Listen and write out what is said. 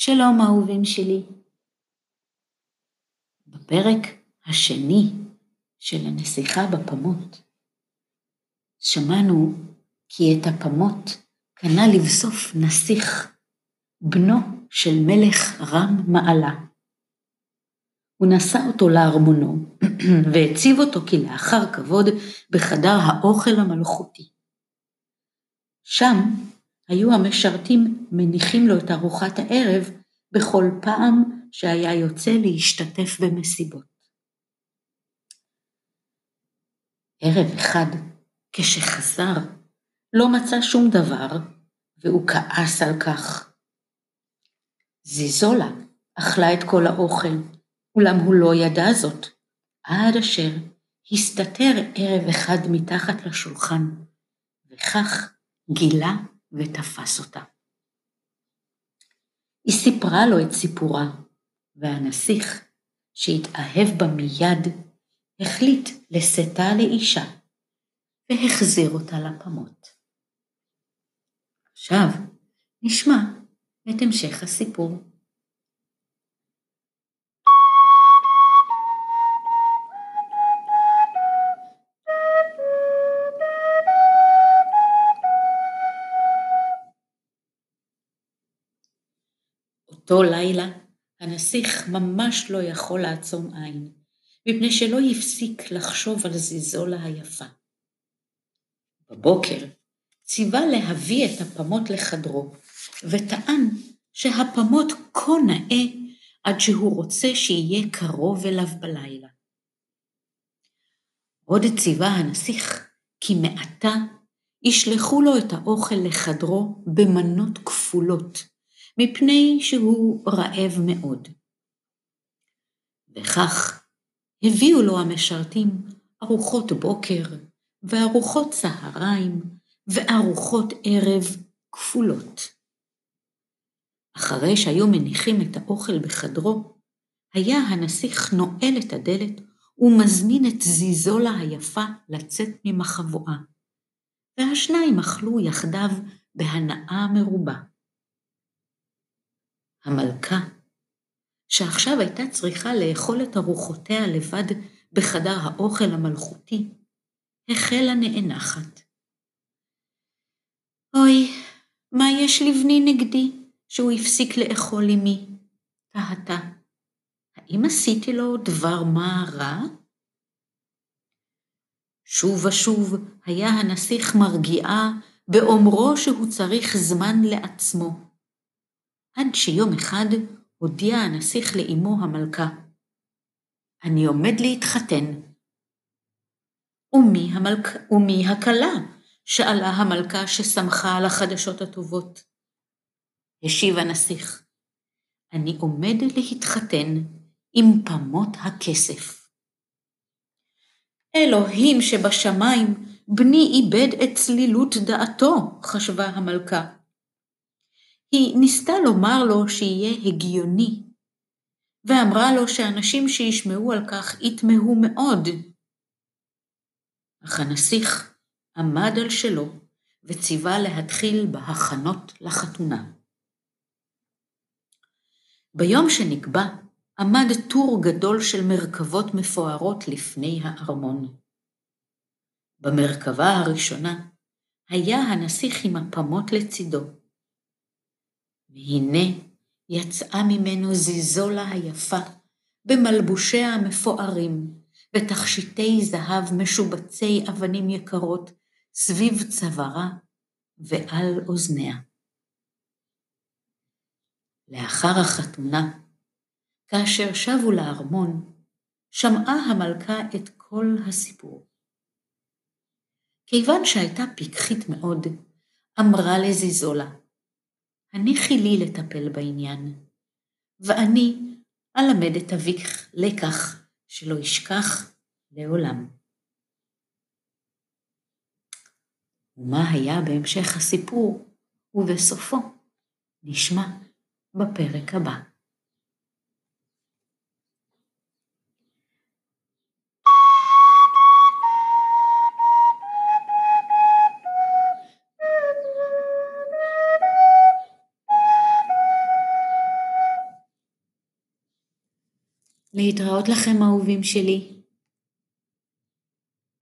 שלום אהובים שלי. בפרק השני של הנסיכה בפמות, שמענו כי את הפמות קנה לבסוף נסיך, בנו של מלך רם מעלה. הוא נשא אותו לארמונו והציב אותו כלאחר כבוד בחדר האוכל המלכותי. שם היו המשרתים מניחים לו את ארוחת הערב בכל פעם שהיה יוצא להשתתף במסיבות. ערב אחד, כשחזר, לא מצא שום דבר, והוא כעס על כך. זיזולה אכלה את כל האוכל, אולם הוא לא ידע זאת, עד אשר הסתתר ערב אחד מתחת לשולחן, וכך גילה ותפס אותה. היא סיפרה לו את סיפורה, והנסיך, שהתאהב בה מיד, החליט לשאתה לאישה, והחזיר אותה לפמות. עכשיו נשמע את המשך הסיפור. אותו לילה הנסיך ממש לא יכול לעצום עין, מפני שלא הפסיק לחשוב על זיזולה היפה. בבוקר ציווה להביא את הפמות לחדרו, וטען שהפמות כה נאה עד שהוא רוצה שיהיה קרוב אליו בלילה. עוד ציווה הנסיך כי מעתה ישלחו לו את האוכל לחדרו במנות כפולות, מפני שהוא רעב מאוד. וכך הביאו לו המשרתים ארוחות בוקר וארוחות צהריים וארוחות ערב כפולות. אחרי שהיו מניחים את האוכל בחדרו, היה הנסיך נועל את הדלת ומזמין את זיזולה היפה לצאת ממחבואה, והשניים אכלו יחדיו בהנאה מרובה. המלכה, שעכשיו הייתה צריכה לאכול את ארוחותיה לבד בחדר האוכל המלכותי, החלה נאנחת. אוי, מה יש לבני נגדי שהוא הפסיק לאכול עמי? טהתה. האם עשיתי לו דבר מה רע? שוב ושוב היה הנסיך מרגיעה באומרו שהוא צריך זמן לעצמו. עד שיום אחד הודיע הנסיך לאמו המלכה, אני עומד להתחתן. ומי, המלכ... ומי הכלה? שאלה המלכה ששמחה על החדשות הטובות. השיב הנסיך, אני עומד להתחתן עם פמות הכסף. אלוהים שבשמיים, בני איבד את צלילות דעתו, חשבה המלכה. היא ניסתה לומר לו שיהיה הגיוני, ואמרה לו שאנשים שישמעו על כך יתמהו מאוד. אך הנסיך עמד על שלו וציווה להתחיל בהכנות לחתונה. ביום שנקבע עמד טור גדול של מרכבות מפוארות לפני הארמון. במרכבה הראשונה היה הנסיך עם הפמות לצידו, והנה יצאה ממנו זיזולה היפה, במלבושיה המפוארים, בתכשיטי זהב משובצי אבנים יקרות, סביב צווארה ועל אוזניה. לאחר החתונה, כאשר שבו לארמון, שמעה המלכה את כל הסיפור. כיוון שהייתה פיקחית מאוד, אמרה לזיזולה, הניחי לי לטפל בעניין, ואני אלמד את אביך לקח שלא ישכח לעולם. ומה היה בהמשך הסיפור ובסופו נשמע בפרק הבא. להתראות לכם אהובים שלי.